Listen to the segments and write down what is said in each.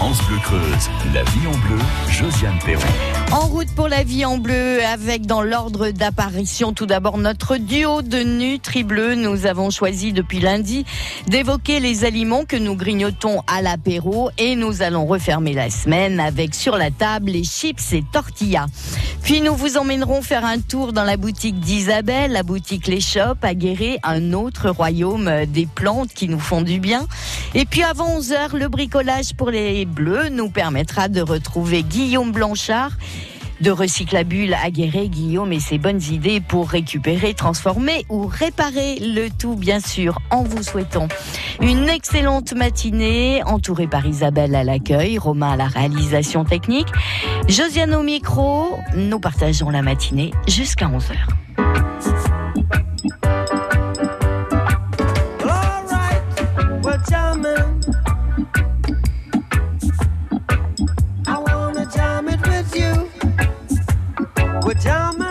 France Bleu Creuse, la vie en bleu, Josiane Perron. En route pour la vie en bleu, avec dans l'ordre d'apparition tout d'abord notre duo de Nutri Bleu. Nous avons choisi depuis lundi d'évoquer les aliments que nous grignotons à l'apéro et nous allons refermer la semaine avec sur la table les chips et tortillas. Puis nous vous emmènerons faire un tour dans la boutique d'Isabelle, la boutique Les Shops à Guéret, un autre royaume des plantes qui nous font du bien. Et puis avant 11h, le bricolage pour les bleus nous permettra de retrouver Guillaume Blanchard de Recyclabule à Guillaume et ses bonnes idées pour récupérer, transformer ou réparer le tout, bien sûr, en vous souhaitant une excellente matinée, entourée par Isabelle à l'accueil, Romain à la réalisation technique, Josiane au micro. Nous partageons la matinée jusqu'à 11h. Sur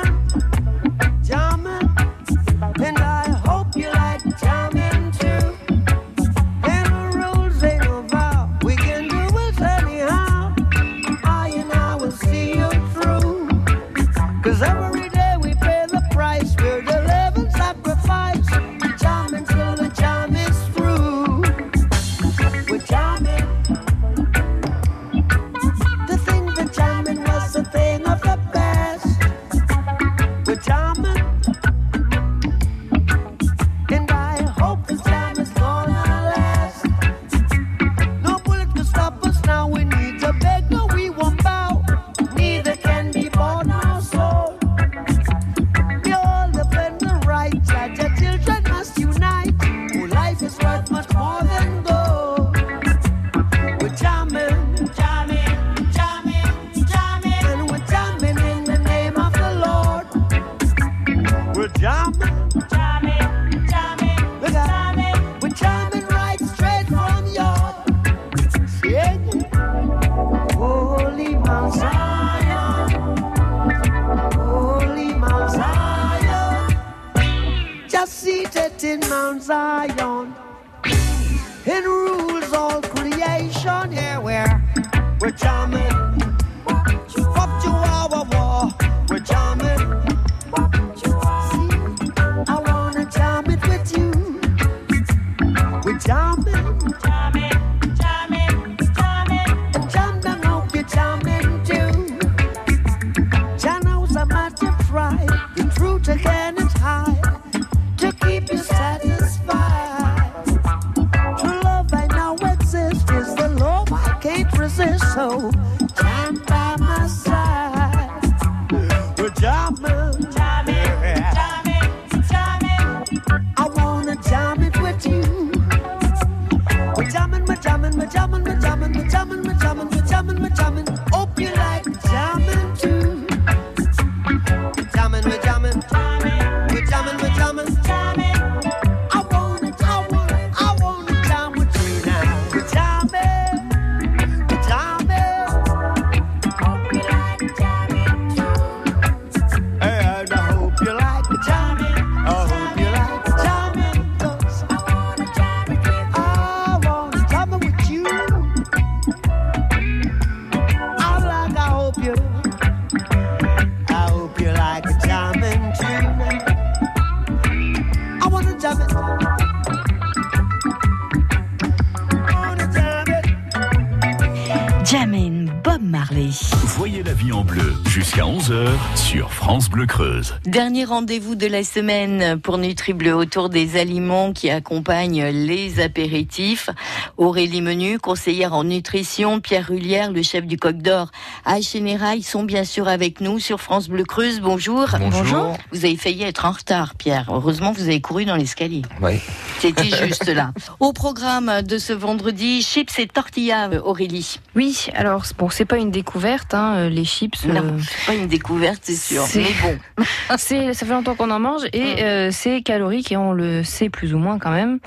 France Bleu Creuse. Dernier rendez-vous de la semaine pour Nutribleu autour des aliments qui accompagnent les apéritifs. Aurélie Menu, conseillère en nutrition, Pierre Rullière, le chef du Coq d'Or à Général, sont bien sûr avec nous sur France Bleu Creuse. Bonjour. Bonjour. Vous avez failli être en retard, Pierre. Heureusement, vous avez couru dans l'escalier. Oui. C'était juste là. Au programme de ce vendredi, chips et tortillas, Aurélie. Oui, alors bon, c'est pas une découverte, hein, les chips. Non, euh, c'est pas une découverte, c'est sûr. Mais bon, c'est ça fait longtemps qu'on en mange et mm. euh, c'est calorique et on le sait plus ou moins quand même.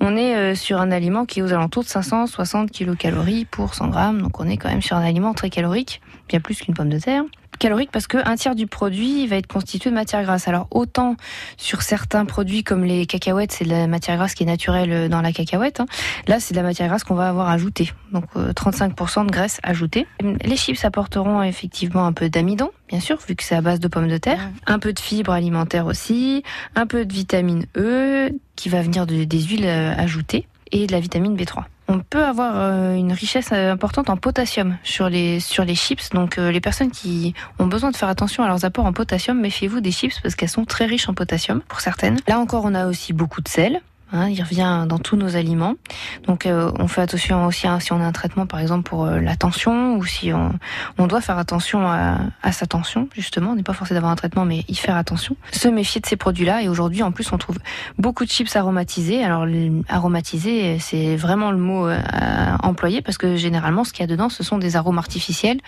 On est euh, sur un aliment qui est aux alentours de 560 kilocalories pour 100 grammes, donc on est quand même sur un aliment très calorique, bien plus qu'une pomme de terre. Calorique parce que un tiers du produit va être constitué de matière grasse. Alors autant sur certains produits comme les cacahuètes, c'est de la matière grasse qui est naturelle dans la cacahuète. Hein. Là, c'est de la matière grasse qu'on va avoir ajoutée. Donc 35% de graisse ajoutée. Les chips apporteront effectivement un peu d'amidon, bien sûr, vu que c'est à base de pommes de terre. Un peu de fibres alimentaires aussi, un peu de vitamine E qui va venir de, des huiles ajoutées et de la vitamine B3 on peut avoir euh, une richesse euh, importante en potassium sur les chips. Donc euh, les personnes qui ont besoin de faire attention à leurs apports en potassium, méfiez-vous des chips parce qu'elles sont très riches en potassium pour certaines. Là encore, on a aussi beaucoup de sel. Hein, il revient dans tous nos aliments. Donc euh, on fait attention aussi hein, si on a un traitement par exemple pour euh, la tension ou si on, on doit faire attention à, à sa tension justement. On n'est pas forcé d'avoir un traitement mais y faire attention. Se méfier de ces produits-là et aujourd'hui en plus on trouve beaucoup de chips aromatisés. Alors aromatisés c'est vraiment le mot euh, employé parce que généralement ce qu'il y a dedans ce sont des arômes artificiels,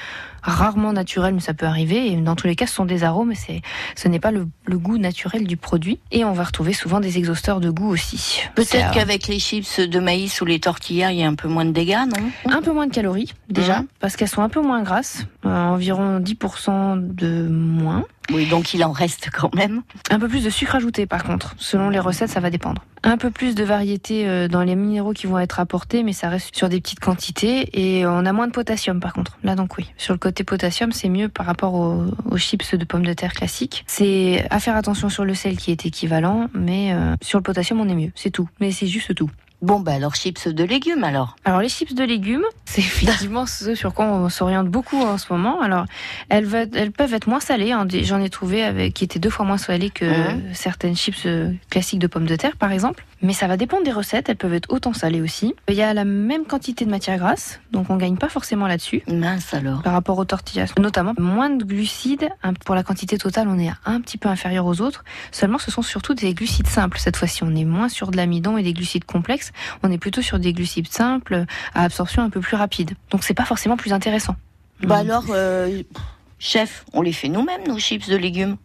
rarement naturels mais ça peut arriver et dans tous les cas ce sont des arômes mais c'est ce n'est pas le, le goût naturel du produit et on va retrouver souvent des exhausteurs de goût aussi. Peut-être qu'avec les chips de maïs ou les tortillas, il y a un peu moins de dégâts, non? Un peu moins de calories, déjà, mmh. parce qu'elles sont un peu moins grasses, euh, environ 10% de moins. Oui, donc il en reste quand même. Un peu plus de sucre ajouté par contre. Selon les recettes, ça va dépendre. Un peu plus de variété euh, dans les minéraux qui vont être apportés, mais ça reste sur des petites quantités. Et on a moins de potassium par contre. Là donc oui. Sur le côté potassium, c'est mieux par rapport aux, chips de pommes de terre classiques. C'est à faire attention sur le sel qui est équivalent, mais euh, sur le potassium on est mieux. C'est tout. Mais c'est juste tout. Bon, bah alors chips de légumes alors. Alors les chips de légumes, c'est effectivement ce sur quoi on s'oriente beaucoup en ce moment. Alors elles, elles peuvent être moins salées. Hein. J'en ai trouvé avec qui étaient deux fois moins salées que mmh. certaines chips euh, classiques de pommes de terre, par exemple. Mais ça va dépendre des recettes. Elles peuvent être autant salées aussi. Il y a la même quantité de matière grasse, donc on gagne pas forcément là-dessus. Mince alors. Par rapport aux tortillas, notamment moins de glucides. Pour la quantité totale, on est un petit peu inférieur aux autres. Seulement, ce sont surtout des glucides simples cette fois-ci. On est moins sur de l'amidon et des glucides complexes on est plutôt sur des glucides simples à absorption un peu plus rapide. Donc c'est pas forcément plus intéressant. Bah alors, euh, chef, on les fait nous-mêmes nos chips de légumes.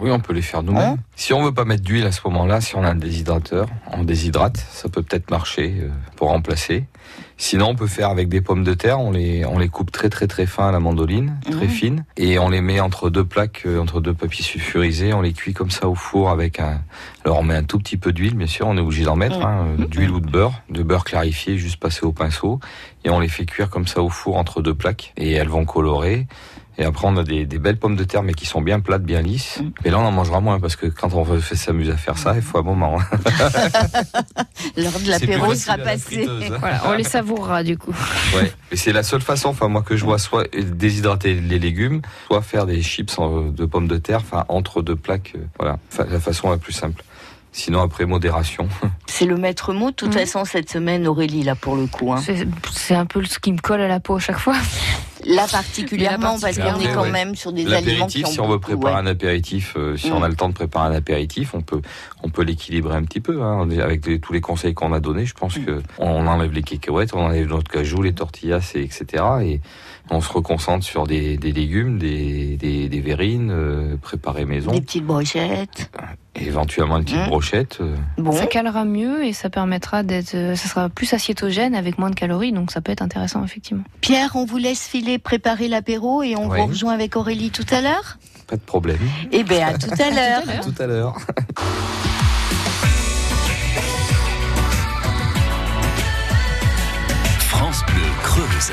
Oui, on peut les faire nous-mêmes. Hein si on veut pas mettre d'huile à ce moment-là, si on a un déshydrateur, on déshydrate, ça peut peut-être marcher euh, pour remplacer. Sinon, on peut faire avec des pommes de terre, on les, on les coupe très très très fin à la mandoline, très fines, et on les met entre deux plaques, euh, entre deux papiers sulfurisés, on les cuit comme ça au four avec un... Alors on met un tout petit peu d'huile, bien sûr, on est obligé d'en mettre, hein, mmh. d'huile ou de beurre, de beurre clarifié, juste passé au pinceau, et on les fait cuire comme ça au four entre deux plaques, et elles vont colorer. Et après, on a des, des, belles pommes de terre, mais qui sont bien plates, bien lisses. Mm. Mais là, on en mangera moins, parce que quand on fait s'amuse à faire ça, il faut un moment. L'heure de l'apéro sera passée. Hein. Voilà, on les savourera, du coup. Ouais. Et c'est la seule façon, enfin, moi, que je vois, soit déshydrater les légumes, soit faire des chips de pommes de terre, enfin, entre deux plaques. Euh, voilà. La façon la plus simple. Sinon, après, modération. C'est le maître mot, de toute mm. façon, cette semaine, Aurélie, là, pour le coup. Hein. C'est un peu ce qui me colle à la peau à chaque fois. Là particulièrement, parce qu'on est quand même sur des aliments qui ont Si on veut préparer un apéritif, euh, si on a mm. le temps de préparer un apéritif, on peut, on peut l'équilibrer un petit peu. Hein, avec tous les conseils qu'on a donnés, je pense mm. que on enlève les cacahuètes, on enlève notre cajou, les tortillas, et etc. Et on se reconcentre sur des, des légumes, des, des, des verrines euh, préparées maison. Des petites brochettes. Éventuellement une petite mmh. brochette. Euh. Bon. Ça calera mieux et ça permettra d'être, euh, ça sera plus aciétogène avec moins de calories, donc ça peut être intéressant effectivement. Pierre, on vous laisse filer préparer l'apéro et on vous rejoint avec Aurélie tout à l'heure. Pas de problème. Eh bien, à tout à l'heure. tout à l'heure. France Bleu Creuse.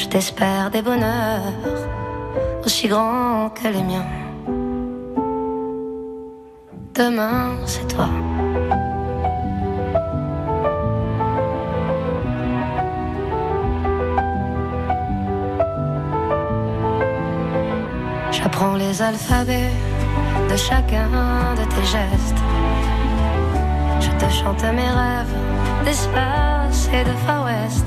Je t'espère des bonheurs aussi grands que les miens. Demain, c'est toi. J'apprends les alphabets de chacun de tes gestes. Je te chante mes rêves d'espace et de Far West.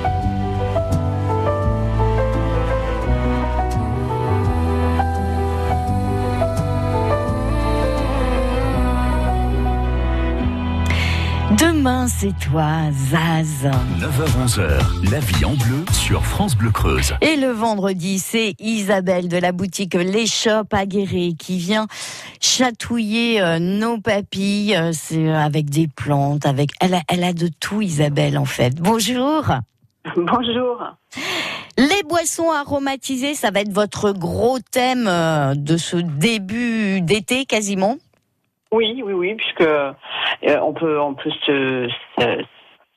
Demain, c'est toi, Zaz. 9h-11h, la vie en bleu sur France Bleu Creuse. Et le vendredi, c'est Isabelle de la boutique L'échoppe aguerrée qui vient chatouiller euh, nos papilles. euh, C'est euh, avec des plantes, avec. Elle a, elle a de tout, Isabelle, en fait. Bonjour. Bonjour. Les boissons aromatisées, ça va être votre gros thème de ce début d'été quasiment? Oui, oui, oui, puisque euh, on peut, on peut se, se,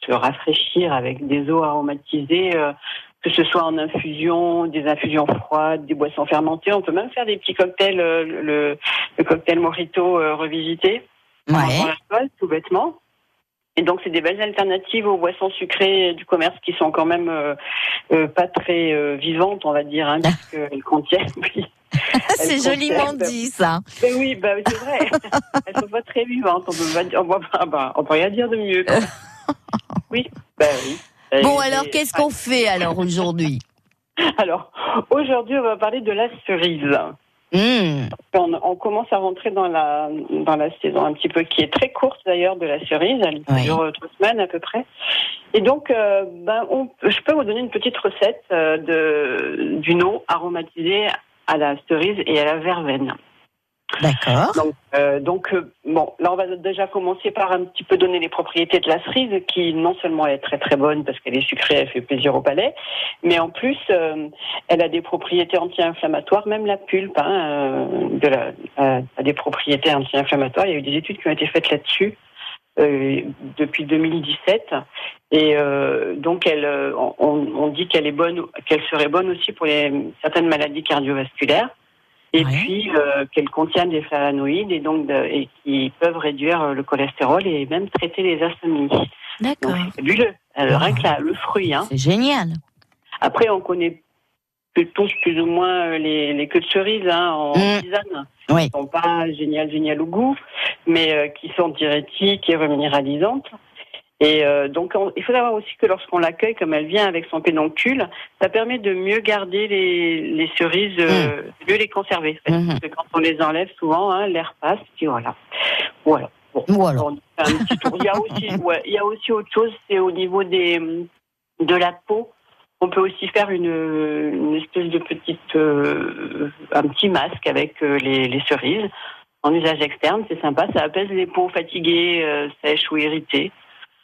se rafraîchir avec des eaux aromatisées, euh, que ce soit en infusion, des infusions froides, des boissons fermentées. On peut même faire des petits cocktails, euh, le, le cocktail Mojito euh, revisité, alcool, tout bêtement. Et donc, c'est des belles alternatives aux boissons sucrées du commerce qui sont quand même euh, euh, pas très euh, vivantes, on va dire, hein, puisqu'elles contiennent. Oui. c'est joliment dit ça. Ben oui, ben c'est vrai. Elles sont pas très vivantes. On peut pas, on peut, pas- bah, on peut rien dire de mieux. Oui, ben oui. Bon Et- alors, qu'est-ce qu'on fait alors aujourd'hui? Alors, aujourd'hui, on va parler de la cerise. Hmm, On, on commence à rentrer dans la dans la saison un petit peu qui est très courte d'ailleurs de la cerise. Elle Oui. dure euh, trois semaines à peu près. Et donc, euh, ben, on, je peux vous donner une petite recette euh, de d'une eau aromatisée à la cerise et à la verveine. D'accord. Donc, euh, euh, bon, là on va déjà commencer par un petit peu donner les propriétés de la cerise, qui non seulement est très très bonne parce qu'elle est sucrée, elle fait plaisir au palais, mais en plus euh, elle a des propriétés anti-inflammatoires, même la pulpe hein, de la, a des propriétés anti-inflammatoires. Il y a eu des études qui ont été faites là-dessus. depuis 2017 et donc elle, on, on dit qu'elle est bonne, qu'elle serait bonne aussi pour les, certaines maladies cardiovasculaires et Ouais. puis euh, qu'elle contient des flavonoïdes et donc de- et qui peuvent réduire euh, le cholestérol et même traiter les insomnies. D'accord. fabuleux. Euh, Rien que le fruit. Hein. C'est génial. Après, on connaît plus- tous plus ou moins les, les queues de cerise hein, en Mm. tisane. Oui. Qui sont pas géniales, géniales au goût, mais euh, qui sont diurétiques et reminéralisantes. Et euh, donc, on- il faut savoir aussi que lorsqu'on l'accueille, comme elle vient avec son pédoncule, ça permet de mieux garder les, les cerises, euh, de mieux les conserver. en fait. Parce que quand on les enlève, souvent, hein, l'air passe, puis voilà. Voilà. Bon. Voilà. On fait un petit tour. Il y a aussi, ouais, il y a aussi autre chose, c'est au niveau des de la peau. On peut aussi faire une, une espèce de petite, euh, un petit masque avec les, les cerises en usage externe. C'est sympa, ça apaise les peaux fatiguées, sèches ou irritées.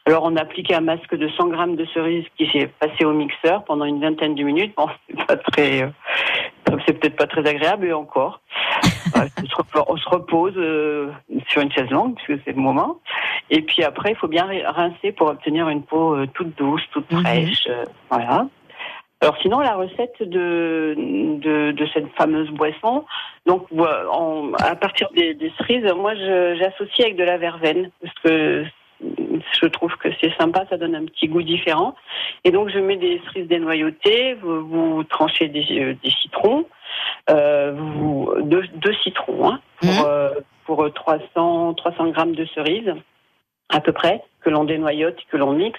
Alors on applique un masque de 100 grammes de cerises qui s'est passé au mixeur pendant une vingtaine de minutes. Bon, c'est pas très, euh, c'est peut-être pas très agréable et encore. On, se repose, on se repose euh, sur une chaise longue puisque c'est le moment. Et puis après, il faut bien rincer pour obtenir une peau euh, toute douce, toute Mhm. fraîche. euh, voilà. Alors sinon, la recette de, de, de cette fameuse boisson, donc voilà, en- à partir des, des cerises, moi j'associe avec de la verveine parce que je trouve que c'est sympa, ça donne un petit goût différent. Et donc je mets des cerises dénoyautées, vous, vous tranchez des, euh, des citrons, euh, vous, deux, deux citrons hein, pour, Mhm. euh, pour 300, 300 grammes de cerises à peu près, que l'on dénoyote, que l'on mixe.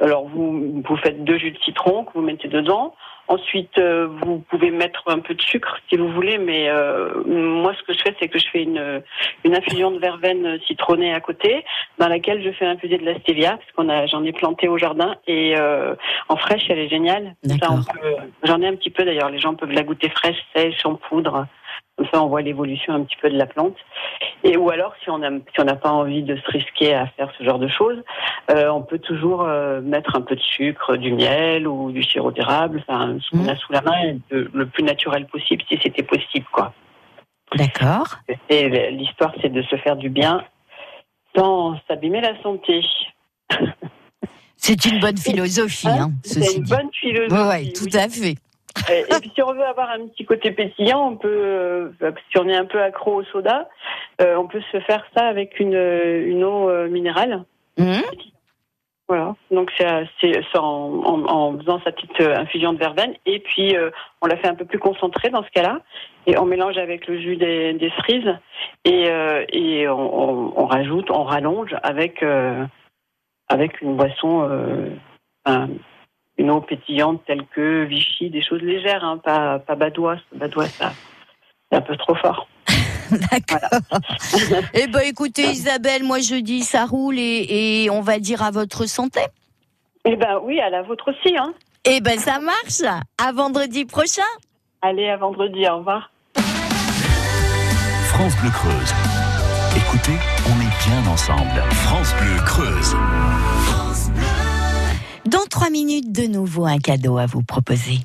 Alors vous, vous faites deux jus de citron que vous mettez dedans. Ensuite, euh, vous pouvez mettre un peu de sucre si vous voulez, mais euh, moi, ce que je fais, c'est que je fais une, une infusion de verveine citronnée à côté, dans laquelle je fais infuser de la stevia, parce qu'on a, j'en ai planté au jardin et euh, en fraîche, elle est géniale. J'en ai un petit peu d'ailleurs. Les gens peuvent la goûter fraîche, sèche, en poudre. Comme ça, on voit l'évolution un petit peu de la plante. Et ou alors, si on a, si n'a pas envie de se risquer à faire ce genre de choses, euh, on peut toujours euh, mettre un peu de sucre, du miel ou du sirop d'érable, enfin, ce qu'on Mhm. a sous la main, le, le plus naturel possible, si c'était possible, quoi. D'accord. Et l'histoire, c'est de se faire du bien sans s'abîmer la santé. C'est une bonne philosophie, hein, c'est une dit. bonne philosophie. Ouais, ouais, oui. tout à fait. Et, et puis si on veut avoir un petit côté pétillant, on peut, euh, si on est un peu accro au soda, euh, on peut se faire ça avec une, une eau euh, minérale. Mhm. Voilà. Donc c'est en, en, en faisant sa petite infusion de verveine et puis euh, on la fait un peu plus concentrée dans ce cas-là et on mélange avec le jus des, des cerises et, et on, on, on rajoute, on rallonge avec avec une boisson, un- une eau pétillante telle que Vichy, des choses légères, hein, pas pas badois, badois ça c'est un peu trop fort. D'accord. eh ben, écoutez, Isabelle, moi je dis ça roule et, et on va dire à votre santé. Eh ben oui, à la vôtre aussi, hein. Eh ben, ça marche. À vendredi prochain. Allez, à vendredi, au revoir. France Bleu Creuse. Écoutez, on est bien ensemble. France Bleu Creuse. Dans trois minutes, de nouveau un cadeau à vous proposer.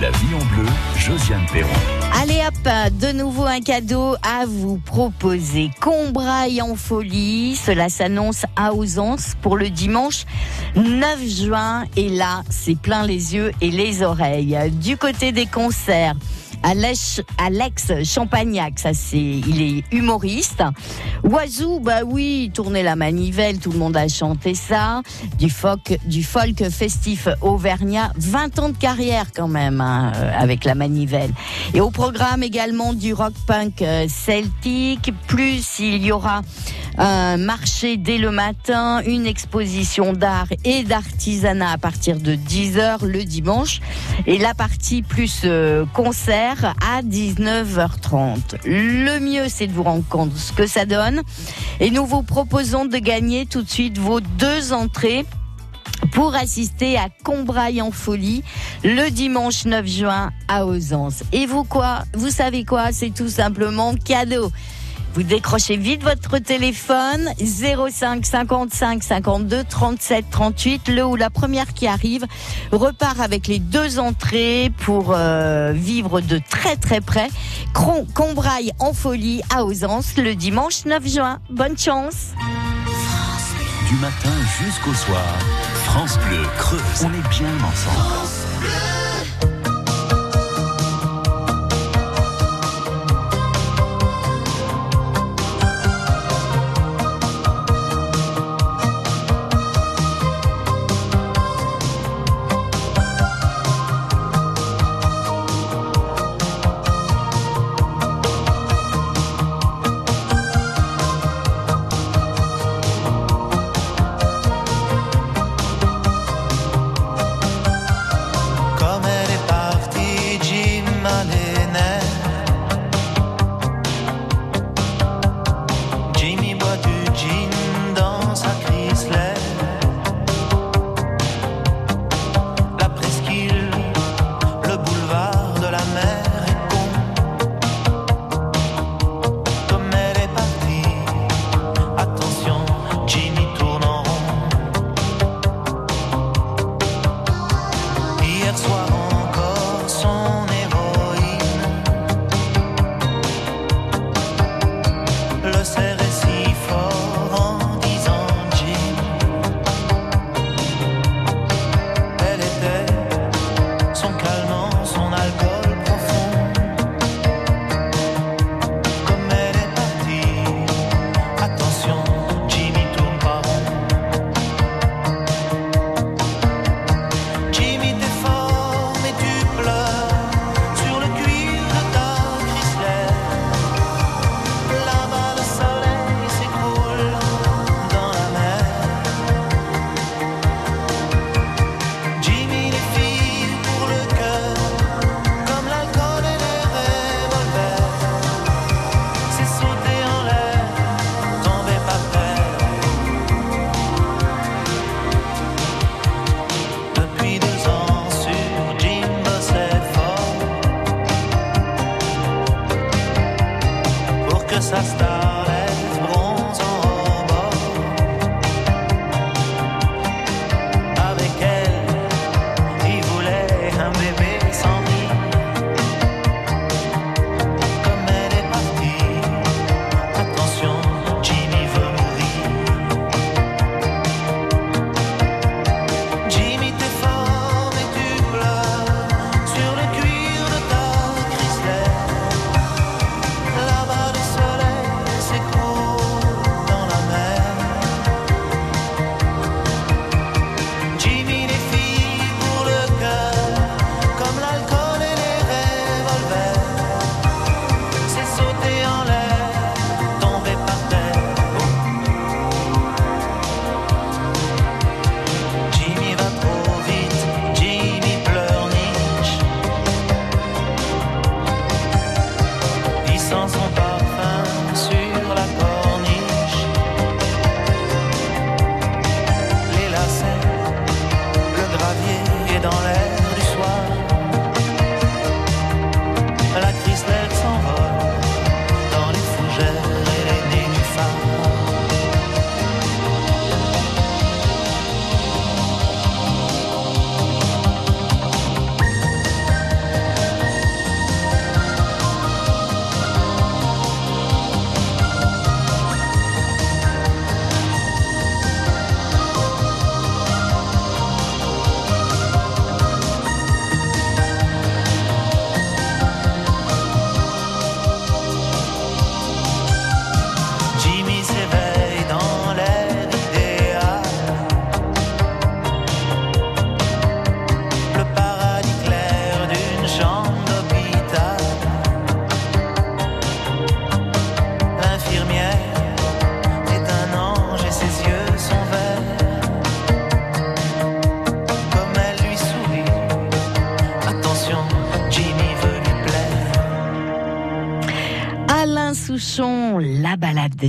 La vie en bleu. Josiane Perron. Allez hop, de nouveau un cadeau à vous proposer. Combraille en folie, cela s'annonce à Ausence pour le dimanche 9 juin. Et là, c'est plein les yeux et les oreilles. Du côté des concerts, Alex, Alex Champagnac, ça c'est, il est humoriste. Oiseau, bah oui, tourner la manivelle, tout le monde a chanté ça. Du folk, du folk festif auvergnat, 20 ans de carrière quand même hein, euh, avec la manivelle. Et au programme également du rock punk euh, celtique, plus il y aura Un marché dès le matin, une exposition d'art et d'artisanat à partir de 10h le dimanche et la partie plus euh, concert à 19h30. Le mieux, c'est de vous rendre compte ce que ça donne et nous vous proposons de gagner tout de suite vos deux entrées pour assister à Combraille en folie le dimanche 9 juin à Ausence. Et vous quoi? Vous savez quoi? C'est tout simplement cadeau. Vous décrochez vite votre téléphone 05 55 52 37 38. Le ou la première qui arrive repart avec les deux entrées pour euh, vivre de très très près. Combraille en folie à Ausence le dimanche 9 juin. Bonne chance. Du matin jusqu'au soir, France Bleu Creuse. On est bien ensemble.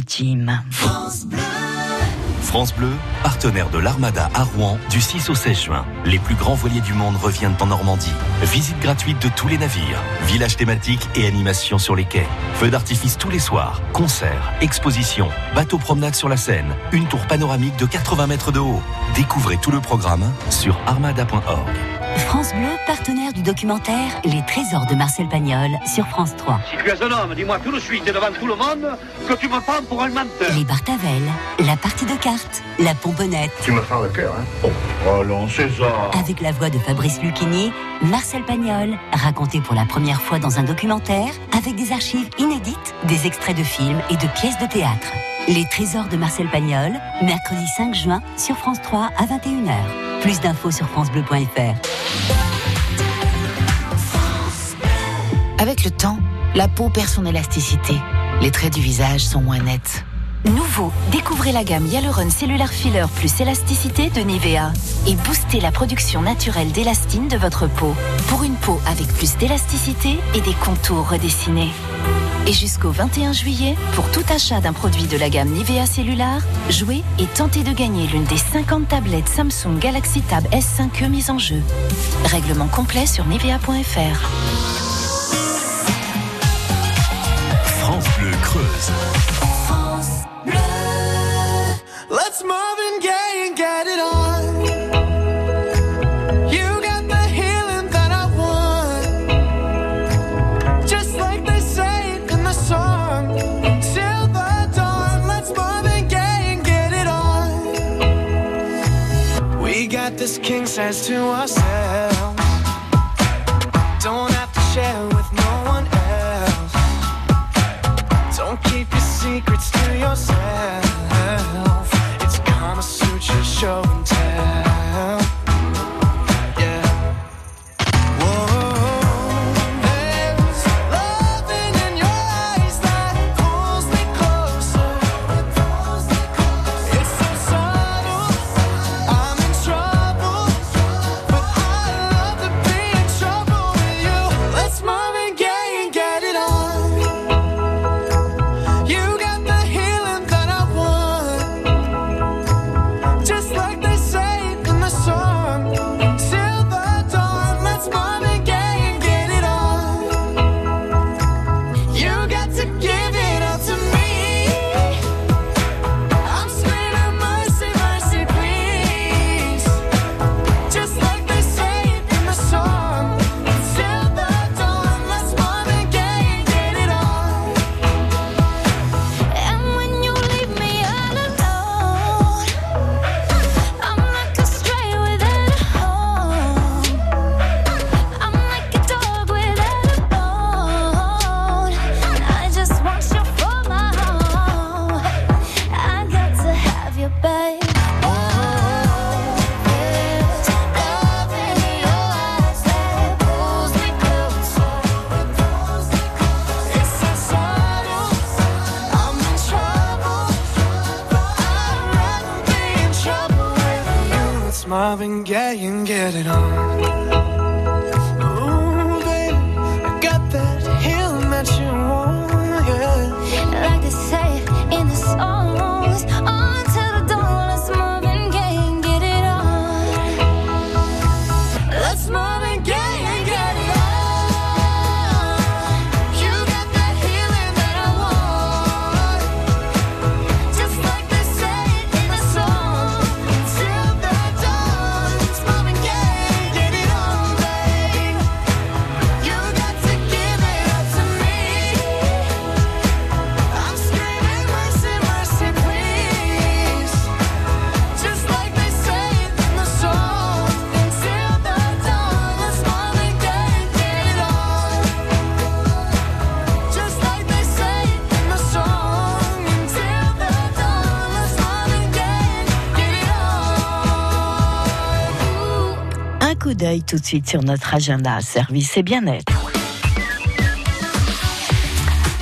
Jim. France Bleu, partenaire de l'Armada à Rouen du 6 au 16 juin. Les plus grands voiliers du monde reviennent en Normandie. Visite gratuite de tous les navires, village thématique et animation sur les quais. Feux d'artifice tous les soirs, concerts, expositions, bateaux promenade sur la Seine, une tour panoramique de 80 mètres de haut. Découvrez tout le programme sur armada.org. France Bleu, partenaire du documentaire Les Trésors de Marcel Pagnol sur France 3. Si tu es un homme, dis-moi tout de suite et devant tout le monde que tu me prends pour un menteur. Les Bartavel, la partie de cartes, la pomponnette. Tu me fends le cœur, hein Oh, allons, César. Avec la voix de Fabrice Lucchini, Marcel Pagnol, raconté pour la première fois dans un documentaire, avec des archives inédites, des extraits de films et de pièces de théâtre. Les Trésors de Marcel Pagnol, mercredi 5 juin sur France 3 à 21h. Plus d'infos sur francebleu.fr. Avec le temps, la peau perd son élasticité. Les traits du visage sont moins nets. Nouveau, découvrez la gamme Hyaluron Cellular Filler plus élasticité de Nivea et boostez la production naturelle d'élastine de votre peau pour une peau avec plus d'élasticité et des contours redessinés. Et jusqu'au 21 juillet, pour tout achat d'un produit de la gamme Nivea Cellular, jouez et tentez de gagner l'une des 50 tablettes Samsung Galaxy Tab S5e mises en jeu. Règlement complet sur nivea.fr. France Bleu Creuse. Let's Marvin Gaye and get it on. king says to ourselves tout de suite sur notre agenda service et bien-être.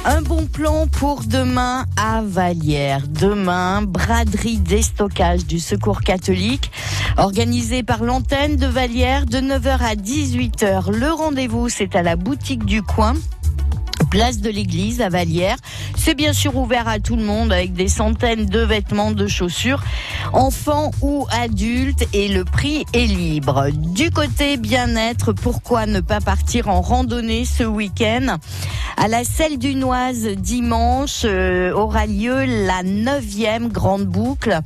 Un bon plan pour demain à Vallière. Demain, braderie déstockage du Secours catholique, organisé par l'antenne de Vallière de 9h à 18h. Le rendez-vous, c'est à la boutique du coin. Place de l'église à Vallière. C'est bien sûr ouvert à tout le monde avec des centaines de vêtements, de chaussures, enfants ou adultes et le prix est libre. Du côté bien-être, pourquoi ne pas partir en randonnée ce week-end? À la Selle du Noise dimanche euh, aura lieu la neuvième grande boucle.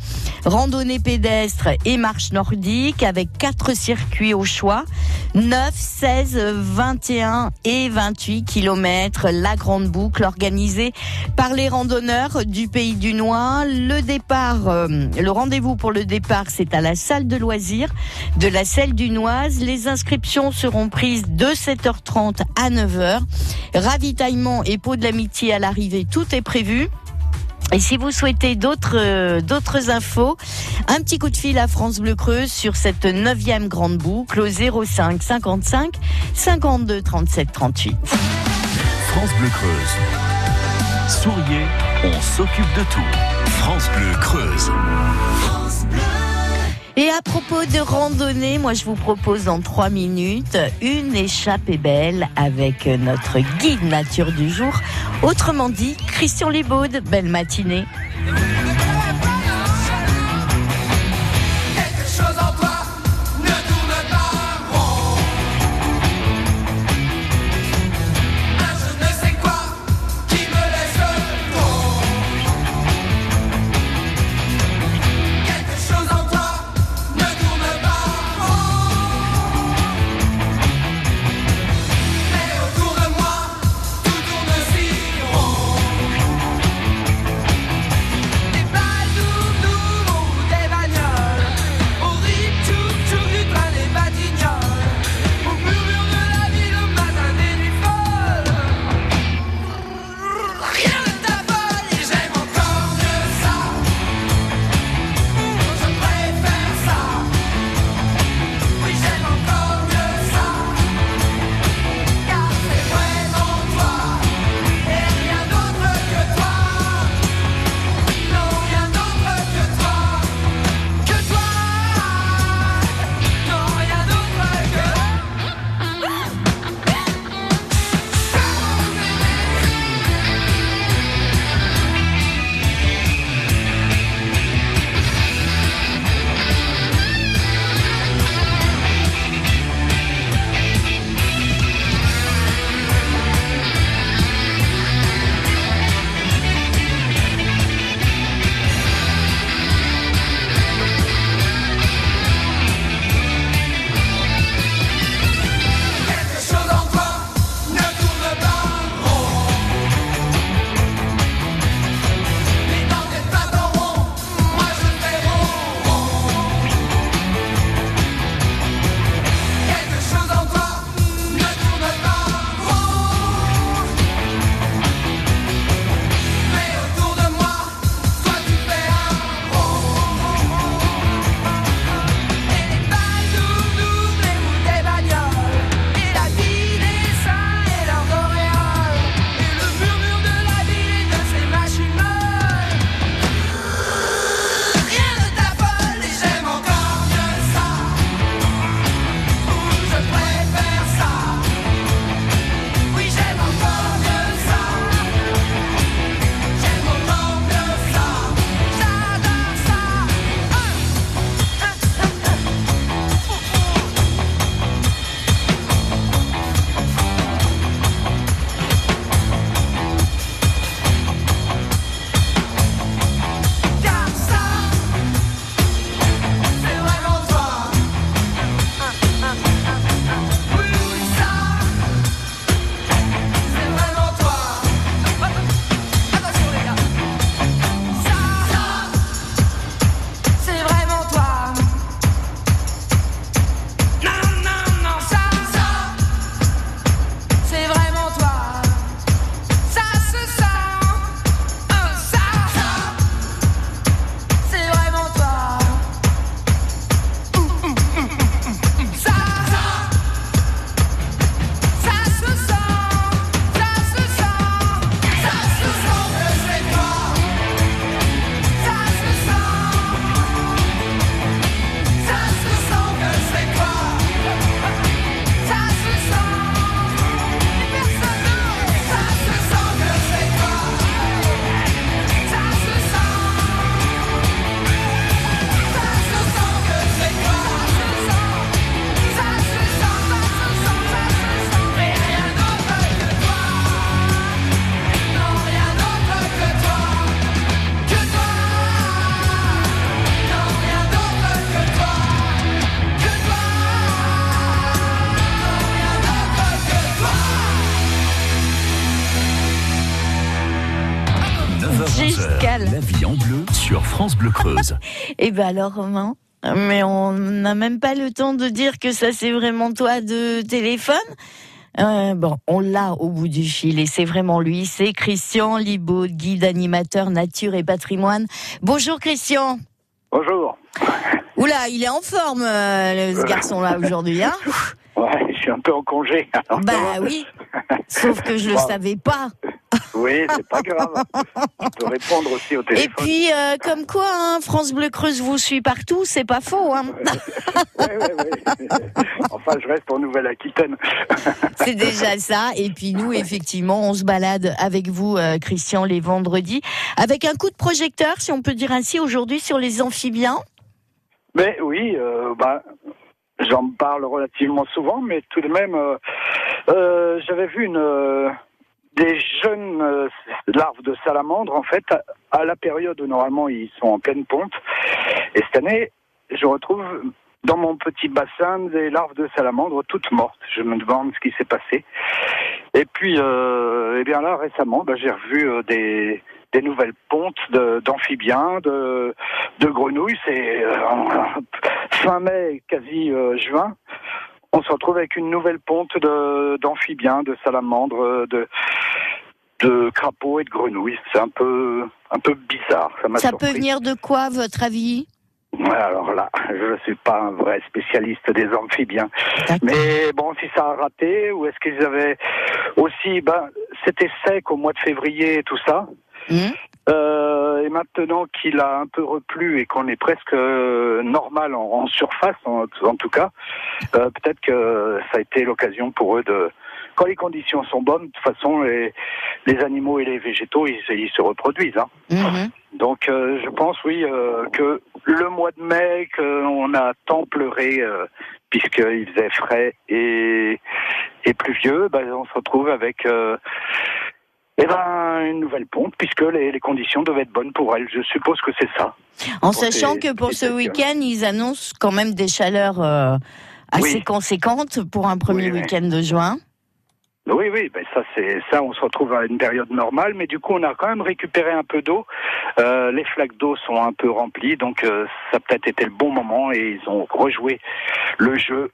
Randonnée pédestre et marche nordique avec quatre circuits au choix. 9, 16, 21 et 28 kilomètres. La grande boucle organisée par les randonneurs du Pays du Noir. Le départ, euh, le rendez-vous pour le départ, c'est à la salle de loisirs de la Selle du Noise. Les inscriptions seront prises de 7h30 à 9h. Ravitaillement et pot de l'amitié à l'arrivée, tout est prévu. Et si vous souhaitez d'autres euh, d'autres infos, un petit coup de fil à France Bleu Creuse sur cette neuvième grande boucle au 05 55 52 37 38. France Bleu Creuse. Souriez, on s'occupe de tout. France Bleu Creuse. Et à propos de randonnée, moi je vous propose en trois minutes une échappée belle avec notre guide nature du jour. Autrement dit, Christian Libaud. Belle matinée. Eh ben alors Romain, mais on n'a même pas le temps de dire que ça c'est vraiment toi de téléphone. Euh, bon, on l'a au bout du fil et c'est vraiment lui, c'est Christian Libaud, guide animateur nature et patrimoine. Bonjour Christian. Bonjour. Oula, il est en forme euh, ce garçon-là aujourd'hui, hein Ouais, je suis un peu en congé. alors Bah oui, sauf que je le Bon. savais pas. Oui, c'est pas grave. Tu peux répondre aussi au Et téléphone. puis, euh, comme quoi, hein, France Bleu Creuse vous suit partout, c'est pas faux. Hein. Enfin, je reste en Nouvelle-Aquitaine. C'est déjà ça. Et puis nous, effectivement, on se balade avec vous, euh, Christian, les vendredis, avec un coup de projecteur, si on peut dire ainsi, aujourd'hui sur les amphibiens. Mais oui, euh, bah, j'en parle relativement souvent, mais tout de même, euh, euh, j'avais vu une, euh, des jeunes euh, larves de salamandre, en fait, à, la période où normalement ils sont en pleine ponte. Et cette année, je retrouve dans mon petit bassin des larves de salamandre toutes mortes. Je me demande ce qui s'est passé. Et puis, euh, eh bien là, récemment, bah, j'ai revu des, des nouvelles pontes d'amphibiens, de, de grenouilles. C'est euh, fin mai, quasi euh, juin. On se retrouve avec une nouvelle ponte d'amphibiens, de, salamandres, de, de crapauds et de grenouilles. C'est un peu, un peu bizarre. Ça m'a Ça surpris. peut venir de quoi, votre avis? Alors là, je ne suis pas un vrai spécialiste des amphibiens. Mais bon, si ça a raté, ou est-ce qu'ils avaient aussi, ben, c'était sec au mois de février et tout ça. Euh, et maintenant qu'il a un peu replu et qu'on est presque euh, normal en, en surface, en, en tout cas, euh, peut-être que ça a été l'occasion pour eux de, quand les conditions sont bonnes, de toute façon, les, les animaux et les végétaux, ils, ils se reproduisent. Hein. Donc, euh, je pense, oui, que le mois de mai, qu'on a tant pleuré, puisqu'il faisait frais et, et pluvieux, ben, on se retrouve avec eh ben, une nouvelle pompe, puisque les, les conditions devaient être bonnes pour elle. Je suppose que c'est ça. En sachant que pour ce week-end, ils annoncent quand même des chaleurs euh, assez Oui. conséquentes pour un premier Oui, oui. week-end de juin. Oui, oui, ben ça c'est ça, on se retrouve à une période normale, mais du coup on a quand même récupéré un peu d'eau. Euh, les flaques d'eau sont un peu remplies, donc euh, ça a peut-être été le bon moment et ils ont rejoué le jeu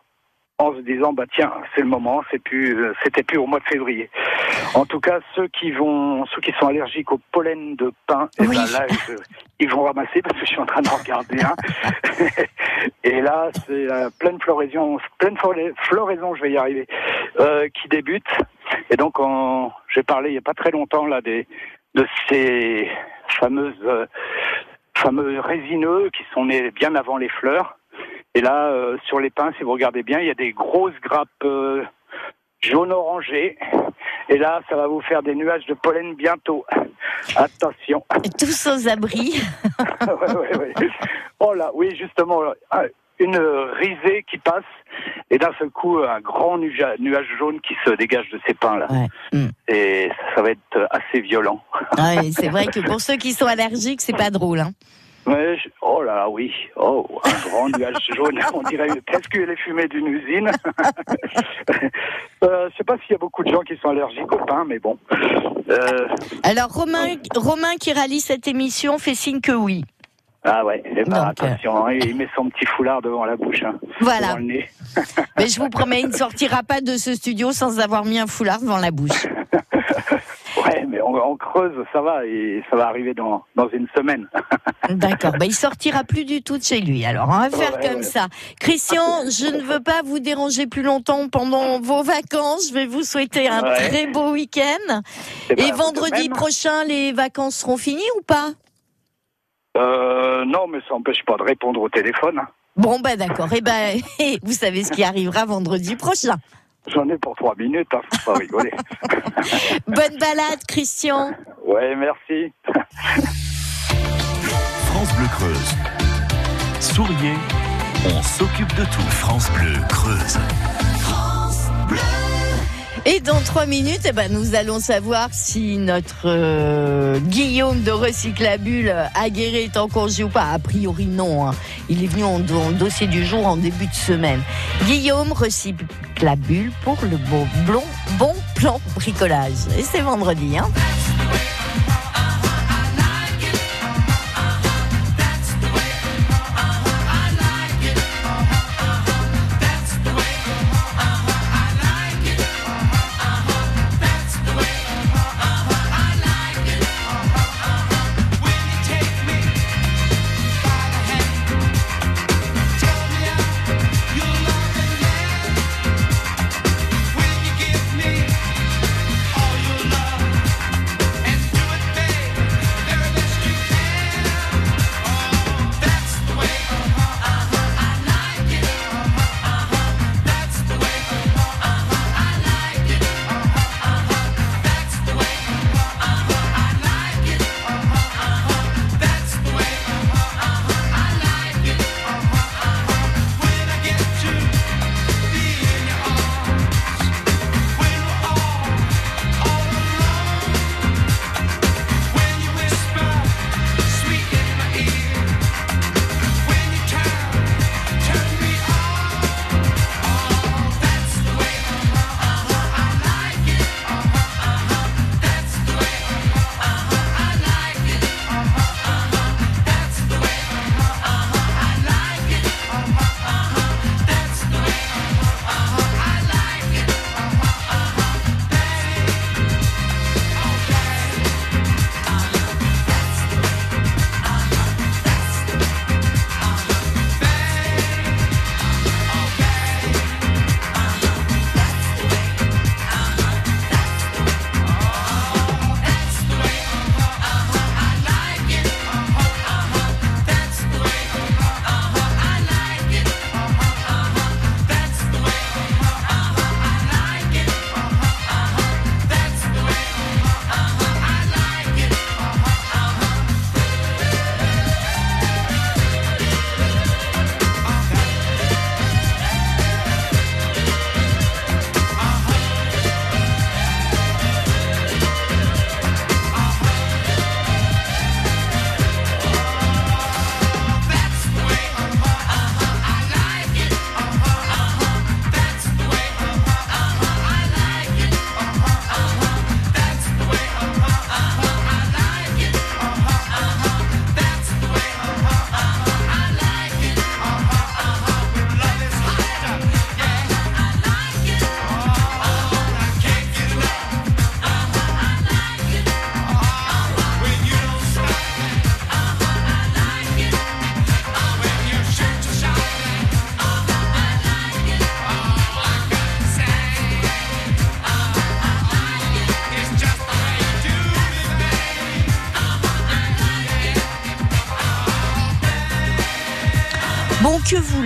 en se disant bah tiens c'est le moment, c'est plus euh, c'était plus au mois de février. En tout cas ceux qui vont ceux qui sont allergiques au pollen de pin, eh ben là je- ils vont ramasser parce que je suis en train de regarder un. Et là, c'est la pleine floraison, pleine flora- floraison, je vais y arriver, euh, qui débute. Et donc, on- j'ai parlé il n'y a pas très longtemps là des de ces fameuses euh, fameux résineux qui sont nés bien avant les fleurs. Et là, euh, sur les pins, si vous regardez bien, il y a des grosses grappes euh, jaune orangé. Et là, ça va vous faire des nuages de pollen bientôt. Attention. Tous aux abris. Ouais, ouais, ouais. Oh là, oui, justement, là, une risée qui passe, et d'un seul coup, un grand nuage, jaune qui se dégage de ces pins-là. Et ça va être assez violent. Ouais, c'est vrai que pour ceux qui sont allergiques, c'est pas drôle. Hein. Je- Oh là là, oui. Oh, un grand nuage jaune. On dirait presque les fumées d'une usine? euh, je sais pas s'il y a beaucoup de gens qui sont allergiques au pain, mais bon. Euh, Alors Romain, Romain qui réalise cette émission fait signe que oui. ah ouais, eh ben, attention, hein, il met son petit foulard devant la bouche. hein, Voilà. devant le nez. Mais je vous promets, il ne sortira pas de ce studio sans avoir mis un foulard devant la bouche. Mais on, on creuse, ça va, et ça va arriver dans, dans une semaine. D'accord. Ben, il sortira plus du tout de chez lui. Alors, on va faire Ouais, comme ouais. ça. Christian, je ne veux pas vous déranger plus longtemps pendant vos vacances. Je vais vous souhaiter un Ouais. très beau week-end. Eh ben, Et vendredi prochain, les vacances seront finies ou pas? Euh, non, mais ça n'empêche pas de répondre au téléphone. hein. Bon, ben d'accord. Et ben, vous savez ce qui arrivera vendredi prochain. J'en ai pour trois minutes, hein, faut pas rigoler. Bonne balade, Christian. ouais, merci. France Bleu Creuse. Souriez, on s'occupe de tout. France Bleu Creuse. Et dans trois minutes, eh ben, nous allons savoir si notre euh, Guillaume de Recyclabule aguerré est en congé ou pas. A priori, non. hein. Il est venu en, en dossier du jour en début de semaine. Guillaume Recyclabule pour le bon, bon, bon plan bricolage. Et c'est vendredi. Hein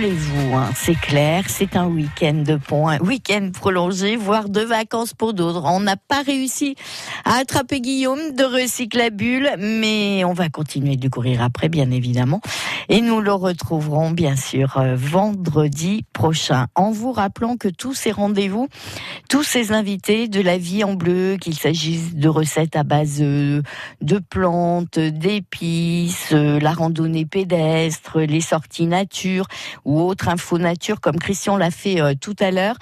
voulez-vous hein, C'est clair, c'est un week-end de pont, un week-end prolongé, voire de vacances pour d'autres. On n'a pas réussi à attraper Guillaume de Recyclabule, mais on va continuer de courir après, bien évidemment. Et nous le retrouverons, bien sûr, euh, vendredi prochain. En vous rappelant que tous ces rendez-vous, tous ces invités de la vie en bleu, qu'il s'agisse de recettes à base euh, de plantes, d'épices, euh, la randonnée pédestre, les sorties nature ou autres infos nature, comme Christian l'a fait euh, tout à l'heure,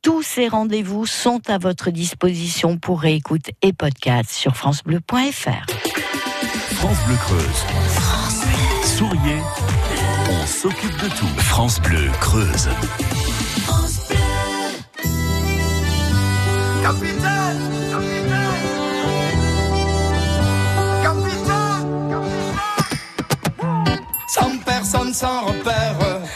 tous ces rendez-vous sont à votre disposition pour réécoute et podcast sur francebleu.fr. France Bleu Creuse. Souriez, on s'occupe de tout. France Bleu Creuse. Capitaine, Sans personne, sans repère,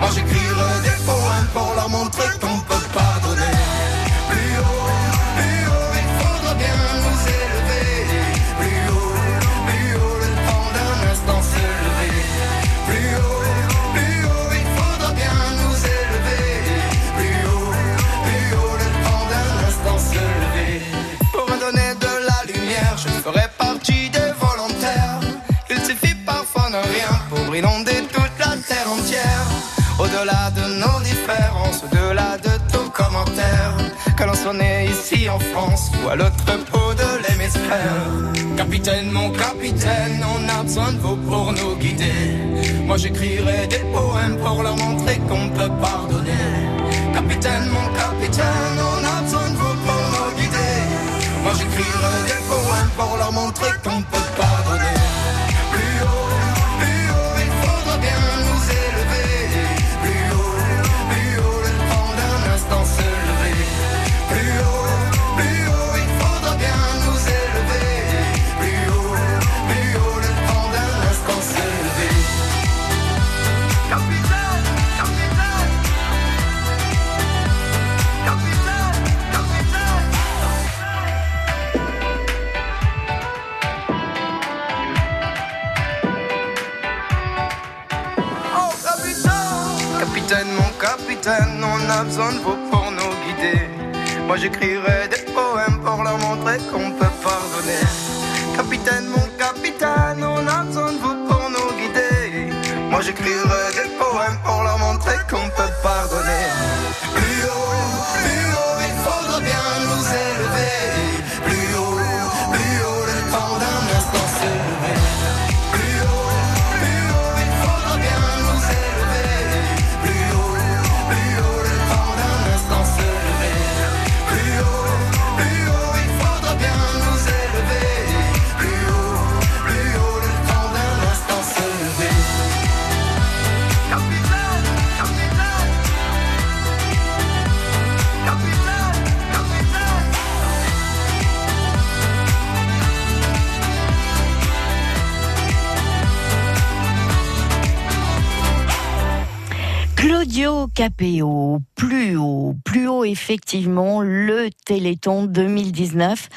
Moi j'écrirai des poèmes pour leur montrer qu'on Au-delà de nos différences, au-delà de tout commentaire, que l'on soit né ici en France ou à l'autre bout de l'hémisphère. Capitaine, mon capitaine, on a besoin de vous pour nous guider. Moi j'écrirai des poèmes pour leur montrer qu'on peut pardonner. Capitaine, mon capitaine, on a besoin de vous pour nous guider. Moi j'écrirai des poèmes pour leur montrer qu'on peut pardonner. On a besoin de vous pour nous guider. Moi j'écrirai des poèmes pour leur montrer qu'on peut pardonner. Capitaine, mon capitaine, on a besoin de vous pour nous guider. Moi j'écrirai des Claudio Capéo, plus haut, plus haut effectivement, le Téléthon 2019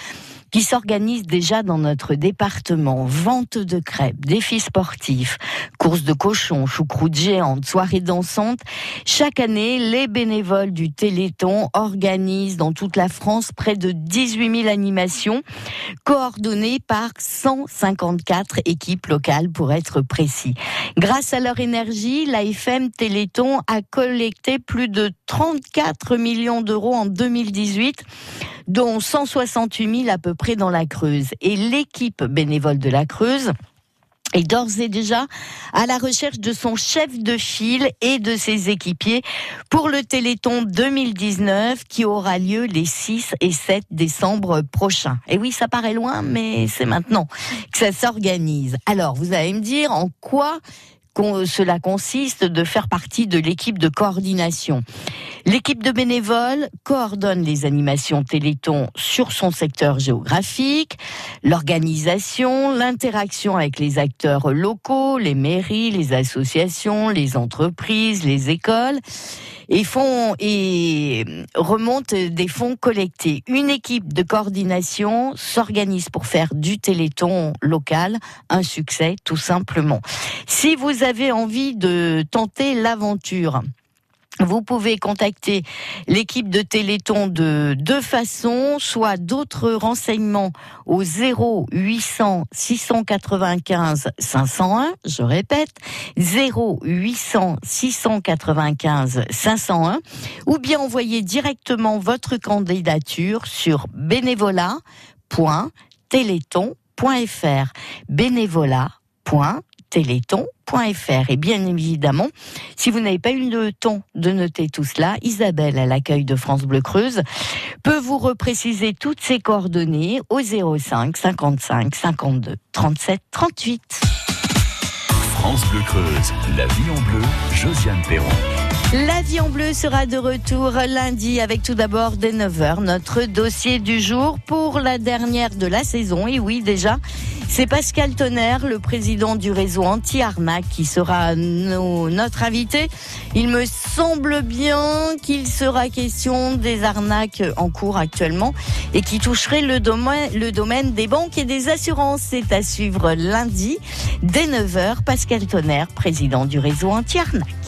qui s'organise déjà dans notre département. Vente de crêpes, défis sportifs, courses de cochons, choucroutes géantes, soirées dansantes. Chaque année, les bénévoles du Téléthon organisent dans toute la France près de 18 000 animations, coordonnées par 154 équipes locales pour être précis. Grâce à leur énergie, l'AFM Téléthon a collecté plus de 34 millions d'euros en 2018 dont 168 000 à peu près dans la Creuse. Et l'équipe bénévole de la Creuse est d'ores et déjà à la recherche de son chef de file et de ses équipiers pour le Téléthon 2019 qui aura lieu les 6 et 7 décembre prochains. Et oui, ça paraît loin, mais c'est maintenant que ça s'organise. Alors, vous allez me dire en quoi cela consiste de faire partie de l'équipe de coordination. L'équipe de bénévoles coordonne les animations Téléthon sur son secteur géographique, l'organisation, l'interaction avec les acteurs locaux, les mairies, les associations, les entreprises, les écoles et font et remonte des fonds collectés. Une équipe de coordination s'organise pour faire du Téléthon local un succès tout simplement. Si vous avez envie de tenter l'aventure, vous pouvez contacter l'équipe de Téléthon de deux façons, soit d'autres renseignements au 0800 695 501, je répète, 0800 695 501, ou bien envoyer directement votre candidature sur bénévolat.téléthon.fr. Bénévolat.téléthon.fr téléthon.fr. Et bien évidemment, si vous n'avez pas eu le temps de noter tout cela, Isabelle, à l'accueil de France Bleu Creuse, peut vous repréciser toutes ses coordonnées au 05 55 52 37 38. France Bleu Creuse, la vie en bleu, Josiane Perron. La vie en bleu sera de retour lundi avec tout d'abord dès 9h notre dossier du jour pour la dernière de la saison. Et oui, déjà, c'est Pascal Tonnerre, le président du réseau anti-arnaque, qui sera no- notre invité. Il me semble bien qu'il sera question des arnaques en cours actuellement et qui toucherait le domaine, le domaine des banques et des assurances. C'est à suivre lundi dès 9h. Pascal Tonnerre, président du réseau anti-arnaque.